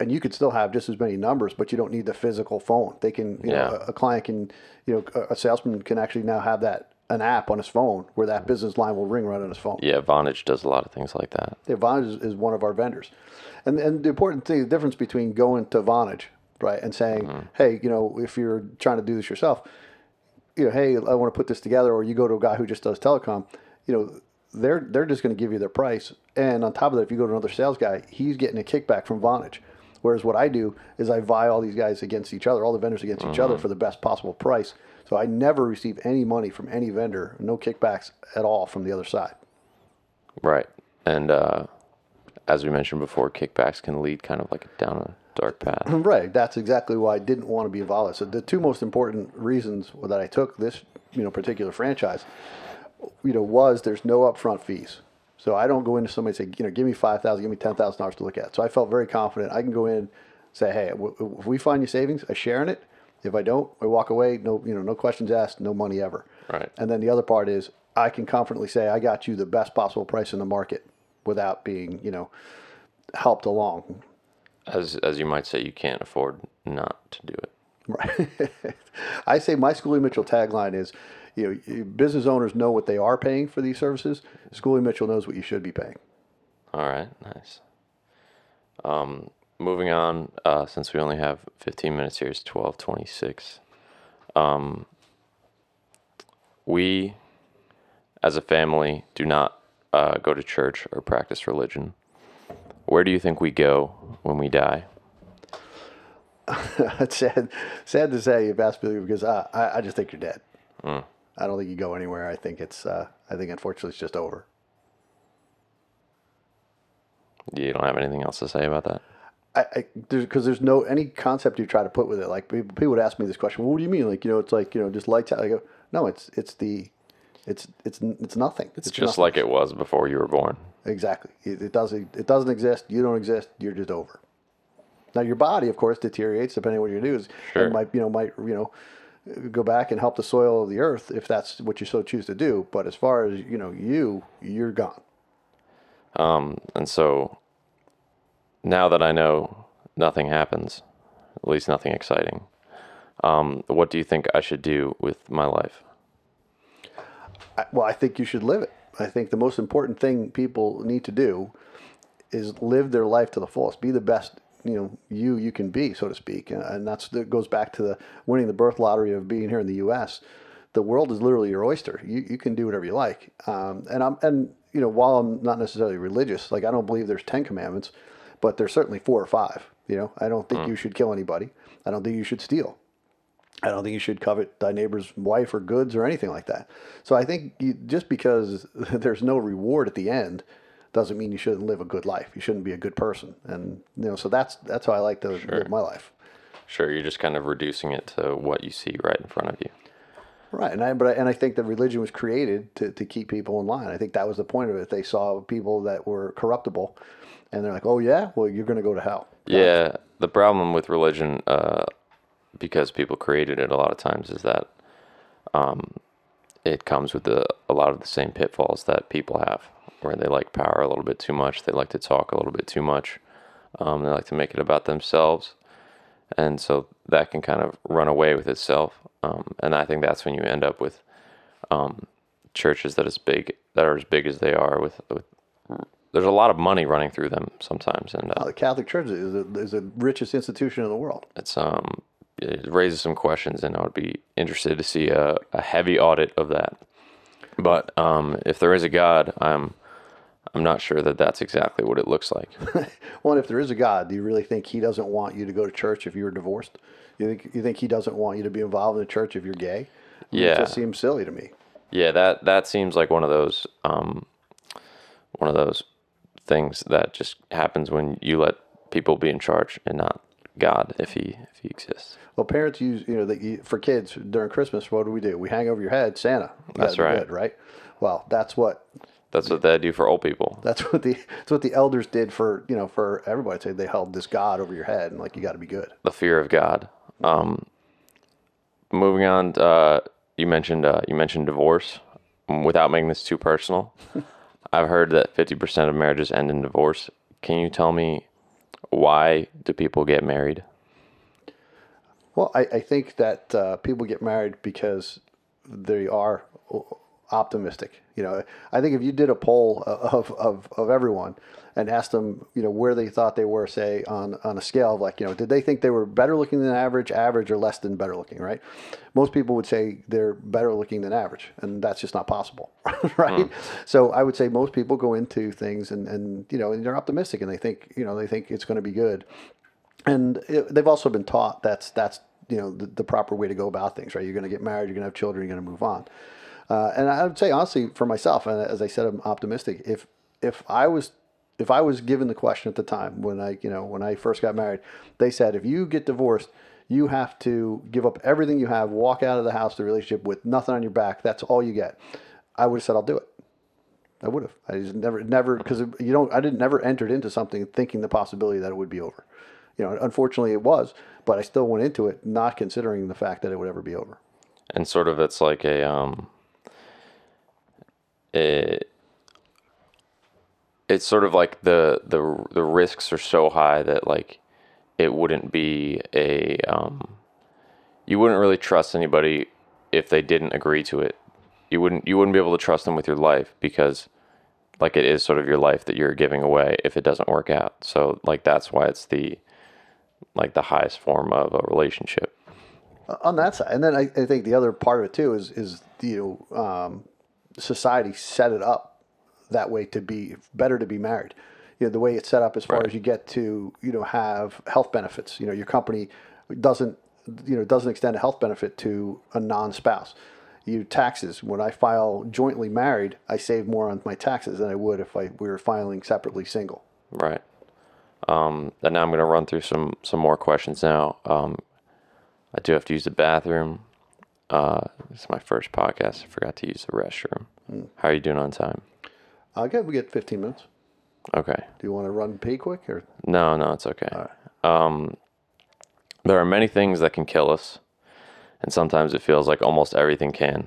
and you could still have just as many numbers, but you don't need the physical phone. They can, you know, a, a client can, you know, a, a salesman can actually now have that an app on his phone where that business line will ring right on his phone. Yeah, Vonage does a lot of things like that. Yeah, Vonage is, is one of our vendors, and and the important thing, the difference between going to Vonage, right, and saying, mm-hmm. hey, you know, if you're trying to do this yourself, you know, hey, I want to put this together, or you go to a guy who just does telecom, you know, they're they're just going to give you their price, and on top of that, if you go to another sales guy, he's getting a kickback from Vonage. Whereas what I do is I vie all these guys against each other, all the vendors against each other for the best possible price. So I never receive any money from any vendor, no kickbacks at all from the other side. Right. And uh, as we mentioned before, kickbacks can lead kind of like down a dark path. Right. That's exactly why I didn't want to be involved. So the two most important reasons that I took this, you know, particular franchise, you know, was there's no upfront fees. So I don't go into somebody and say, you know, give me five thousand, give me ten thousand dollars to look at. So I felt very confident. I can go in, and say, hey, w- if we find you savings, I share in it. If I don't, I walk away. No, you know, no questions asked, no money ever. Right. And then the other part is I can confidently say I got you the best possible price in the market without being, you know, helped along. As as you might say, you can't afford not to do it. Right. I say my Schooley Mitchell tagline is, you know, business owners know what they are paying for these services. Schooley Mitchell knows what you should be paying. All right, nice. Um, moving on, uh, since we only have 15 minutes here, it's 12:26. Um, we, as a family, do not uh, go to church or practice religion. Where do you think we go when we die? it's sad, sad to say you've asked me because I, I, I just think you're dead. I don't think you go anywhere. I think it's, uh, I think unfortunately it's just over. You don't have anything else to say about that? I, I there's because there's no any concept you try to put with it. Like people, people would ask me this question. Well, what do you mean? Like you know, it's like you know, just lights out. I go, no, it's it's the, it's it's it's nothing. It's just like it was before you were born. Exactly. It, it doesn't. It doesn't exist. You don't exist. You're just over. Now your body, of course, deteriorates depending on what you do. Is Sure. and might you know might you know go back and help the soil of the earth if that's what you so choose to do. But as far as you know, you you're gone. Um, and so now that I know nothing happens, at least nothing exciting, um, what do you think I should do with my life? I, well, I think you should live it. I think the most important thing people need to do is live their life to the fullest. Be the best you know you you can be, so to speak. And, that's that goes back to the winning the birth lottery of being here in the U.S. The world is literally your oyster. You you can do whatever you like. Um, and I'm and you know while I'm not necessarily religious, like I don't believe there's ten commandments, but there's certainly four or five. You know, I don't think you should kill anybody. I don't think you should steal. I don't think you should covet thy neighbor's wife or goods or anything like that. So I think you, just because there's no reward at the end doesn't mean you shouldn't live a good life. You shouldn't be a good person. And you know, so that's that's how I like to live my life. Sure, you're just kind of reducing it to what you see right in front of you. Right, and I but I, and I think that religion was created to, to keep people in line. I think that was the point of it. They saw people that were corruptible, and they're like, "Oh yeah, well you're going to go to hell." Yeah, the problem with religion, uh, because people created it a lot of times, is that um, it comes with the, a lot of the same pitfalls that people have, where they like power a little bit too much, they like to talk a little bit too much, um, they like to make it about themselves, and so that can kind of run away with itself. Um, and I think that's when you end up with um, churches that is big that are as big as they are with, with there's a lot of money running through them sometimes, and uh, Uh, the Catholic Church is the, is the richest institution in the world. it's um it raises some questions, and I would be interested to see a, a heavy audit of that. But um, if there is a God, I'm I'm not sure that that's exactly what it looks like. Well, and if there is a God, do you really think He doesn't want you to go to church if you were divorced? You think you think He doesn't want you to be involved in the church if you're gay? Yeah. it just seems silly to me. Yeah, that that seems like one of those um, one of those things that just happens when you let people be in charge and not God, if he if he exists. Well, parents use you know you, for kids during Christmas. What do we do? We hang over your head, Santa. You That's right. Good, right. Well, that's what That's what they do for old people. that's what the that's what the elders did for you know for everybody. Say they held this God over your head and like you got to be good. the fear of God. Um, moving on, uh, you mentioned uh, you mentioned divorce. Without making this too personal, I've heard that fifty percent of marriages end in divorce. Can you tell me why do people get married? Well, I, I think that uh, people get married because they are optimistic. You know, I think if you did a poll of, of, of everyone and asked them, you know, where they thought they were, say, on, on a scale of like, you know, did they think they were better looking than average, average, or less than better looking, right? Most people would say they're better looking than average, and that's just not possible, right? Hmm. So I would say most people go into things and, and you know, and they're optimistic and they think, you know, they think it's going to be good and it, they've also been taught that's that's you know the, the proper way to go about things right you're going to get married you're going to have children you're going to move on uh, and i would say honestly for myself and as i said i'm optimistic if if i was if i was given the question at the time when i you know when i first got married they said if you get divorced you have to give up everything you have walk out of the house the relationship with nothing on your back that's all you get i would have said i'll do it I would have. I just never, never, because you don't. I didn't never entered into something thinking the possibility that it would be over. You know, unfortunately, it was, but I still went into it not considering the fact that it would ever be over. And sort of, it's like a um, it, it's sort of like the the the risks are so high that like it wouldn't be a um, you wouldn't really trust anybody if they didn't agree to it. You wouldn't you wouldn't be able to trust them with your life because like it is sort of your life that you're giving away if it doesn't work out. So like that's why it's the like the highest form of a relationship. On that side, and then I, I think the other part of it too is is you know um, society set it up that way to be better to be married. You know the way it's set up as far Right. as you get to you know have health benefits. You know your company doesn't you know doesn't extend a health benefit to a non-spouse. You taxes when I file jointly married, I save more on my taxes than I would if I we were filing separately single. Right. Um, and now I'm going to run through some some more questions now. Um, I do have to use the bathroom. Uh, it's my first podcast. I forgot to use the restroom. How are you doing on time? Uh, good, we get 15 minutes. Okay. Do you want to run pee quick or? No, no, it's okay. Um, there are many things that can kill us, and sometimes it feels like almost everything can.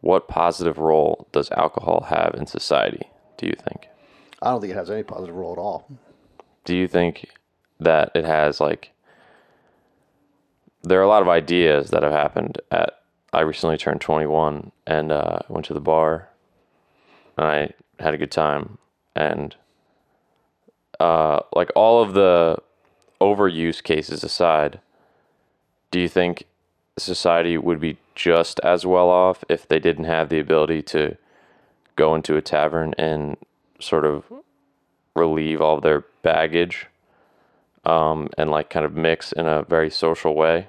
What positive role does alcohol have in society, do you think? I don't think it has any positive role at all. do you think that it has like there are a lot of ideas that have happened at i recently turned 21 and uh, went to the bar. And i had a good time. And uh, like all of the overuse cases aside do you think society would be just as well off if they didn't have the ability to go into a tavern and sort of relieve all of their baggage um, and like kind of mix in a very social way.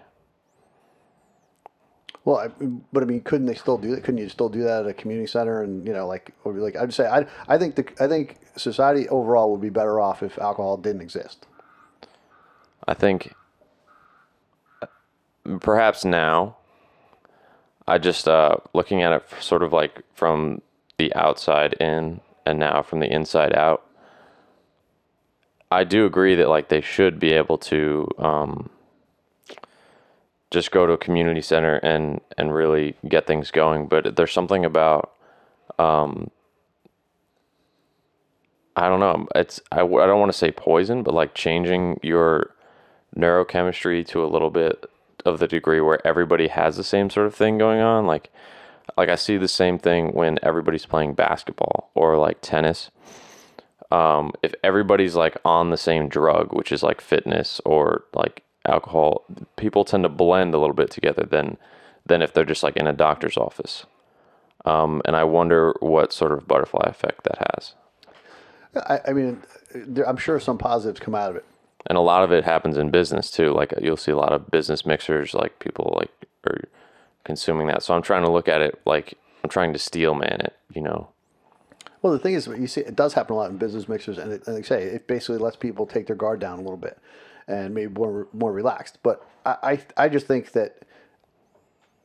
Well, I, but I mean, couldn't they still do that? Couldn't you still do that at a community center? And you know, like, or like I'd say, I, I think the, I think society overall would be better off if alcohol didn't exist. I think perhaps now, I just uh, looking at it sort of like from the outside in and now from the inside out. I do agree that like they should be able to um, just go to a community center and and really get things going. But there's something about um, I don't know. It's I, I don't want to say poison, but like changing your neurochemistry to a little bit of the degree where everybody has the same sort of thing going on. Like like I see the same thing when everybody's playing basketball or like tennis. Um, if everybody's like on the same drug, which is like fitness or like alcohol, people tend to blend a little bit together than than if they're just like in a doctor's office. Um, and I wonder what sort of butterfly effect that has. I, I mean, there, I'm sure some positives come out of it. And a lot of it happens in business too. Like you'll see a lot of business mixers, like people like are consuming that. So I'm trying to look at it like I'm trying to steel man it, you know. Well, the thing is, you see, it does happen a lot in business mixers, and, it, and like I say, it basically lets people take their guard down a little bit and maybe more more relaxed. But I I, I just think that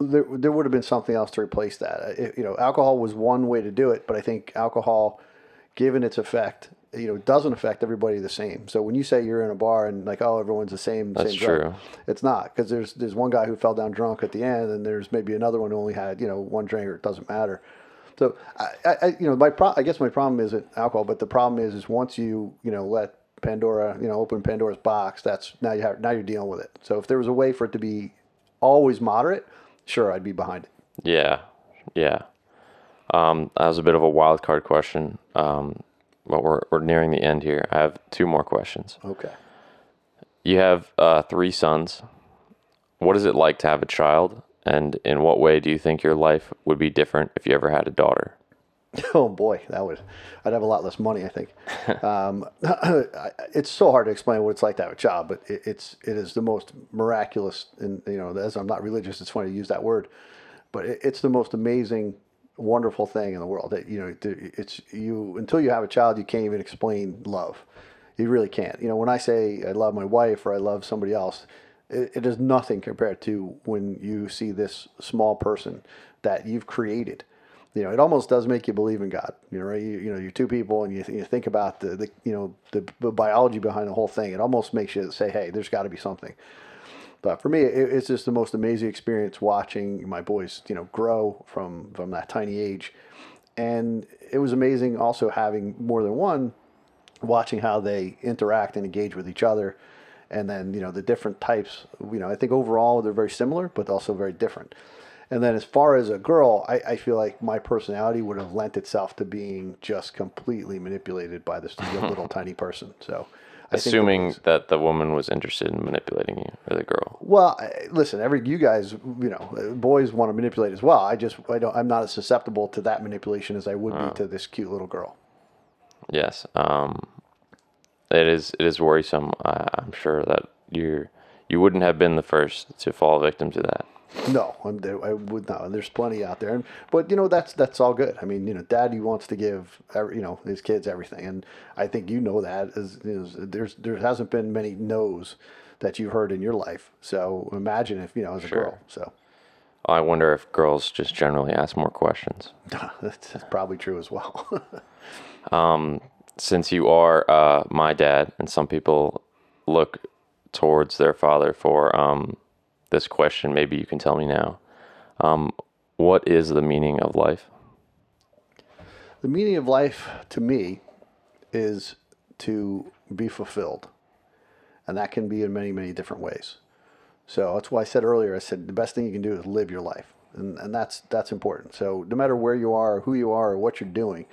there there would have been something else to replace that. Uh, it, you know, alcohol was one way to do it, but I think alcohol, given its effect, you know, doesn't affect everybody the same. So when you say you're in a bar and like, oh, everyone's the same, That's same true. drug, it's not because there's there's one guy who fell down drunk at the end, and there's maybe another one who only had you know one drink, or it doesn't matter. So I, I you know, my pro- I guess my problem isn't alcohol, but the problem is is once you you know let Pandora, you know, open Pandora's box, that's now you have now you're dealing with it. So if there was a way for it to be always moderate, sure, I'd be behind it. Yeah, yeah. Um, that was a bit of a wild card question. Um, but we're we're nearing the end here. I have two more questions. Okay. You have uh, three sons. What is it like to have a child? And in what way do you think your life would be different if you ever had a daughter? Oh boy, that would I'd have a lot less money. I think um, it's so hard to explain what it's like to have a child, but it, it's it is the most miraculous. And you know, as I'm not religious, it's funny to use that word, but it, it's the most amazing, wonderful thing in the world. That you know, it's you until you have a child, you can't even explain love. You really can't. You know, when I say I love my wife or I love somebody else, it, is nothing compared to when you see this small person that you've created you know, it almost does make you believe in God. You know, right? You, you know, you're two people, and you, th- you think about the, the you know the, the, biology behind the whole thing. It almost makes you say, "Hey, there's got to be something." But for me, it, it's just the most amazing experience watching my boys, you know, grow from from that tiny age, and it was amazing also having more than one, watching how they interact and engage with each other, and then you know the different types. You know, I think overall they're very similar, but also very different. And then as far as a girl, I, I feel like my personality would have lent itself to being just completely manipulated by this little tiny person. So, assuming that the woman was interested in manipulating you or the girl. Well, listen, every you guys, you know, boys want to manipulate as well. I just I don't I'm not as susceptible to that manipulation as I would oh. be to this cute little girl. Yes, um, it is it is worrisome. Uh, I'm sure that you you wouldn't have been the first to fall victim to that. No, I'm there, I would not. There's plenty out there, and but you know that's that's all good. I mean, you know, Daddy wants to give you know his kids everything, and I think you know that. Is, is there's there hasn't been many no's that you've heard in your life. So imagine if you know as a sure. girl. So I wonder if girls just generally ask more questions. that's, that's probably true as well. um, since you are uh, my dad, and some people look towards their father for um, this question, maybe you can tell me now. Um, what is the meaning of life? The meaning of life to me is to be fulfilled. And that can be in many, many different ways. So that's why I said earlier, I said the best thing you can do is live your life. And, and that's, that's important. So no matter where you are, who you are, or what you're doing,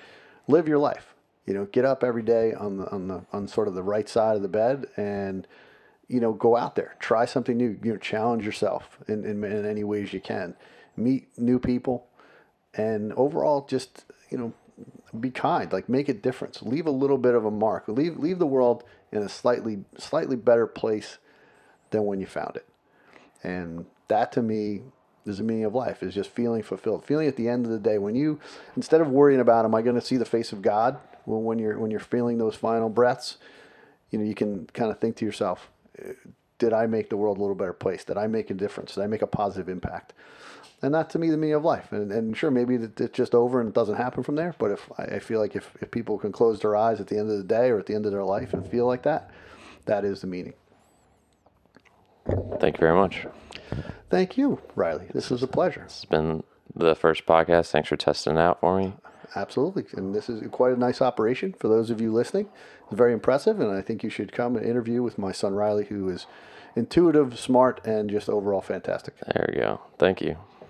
live your life. You know, get up every day on the, on the, on sort of the right side of the bed and, you know, go out there, try something new, you know, challenge yourself in, in, in any ways you can, meet new people, and overall just, you know, be kind, like make a difference, leave a little bit of a mark, leave, leave the world in a slightly, slightly better place than when you found it. And that to me is the meaning of life is just feeling fulfilled. Feeling at the end of the day when you instead of worrying about am i going to see the face of god well, when you're when you're feeling those final breaths you know you can kind of think to yourself uh, did i make the world a little better place did i make a difference did i make a positive impact and that to me the meaning of life and, and sure maybe it's just over and it doesn't happen from there but if i feel like if, if people can close their eyes at the end of the day or at the end of their life and feel like that that is the meaning Thank you very much. Thank you, Riley. This was a pleasure. It's been the first podcast. Thanks for testing it out for me. Absolutely. And this is quite a nice operation for those of you listening. It's very impressive, and I think you should come and interview with my son Riley, who is intuitive, smart, and just overall fantastic. There we go. Thank you.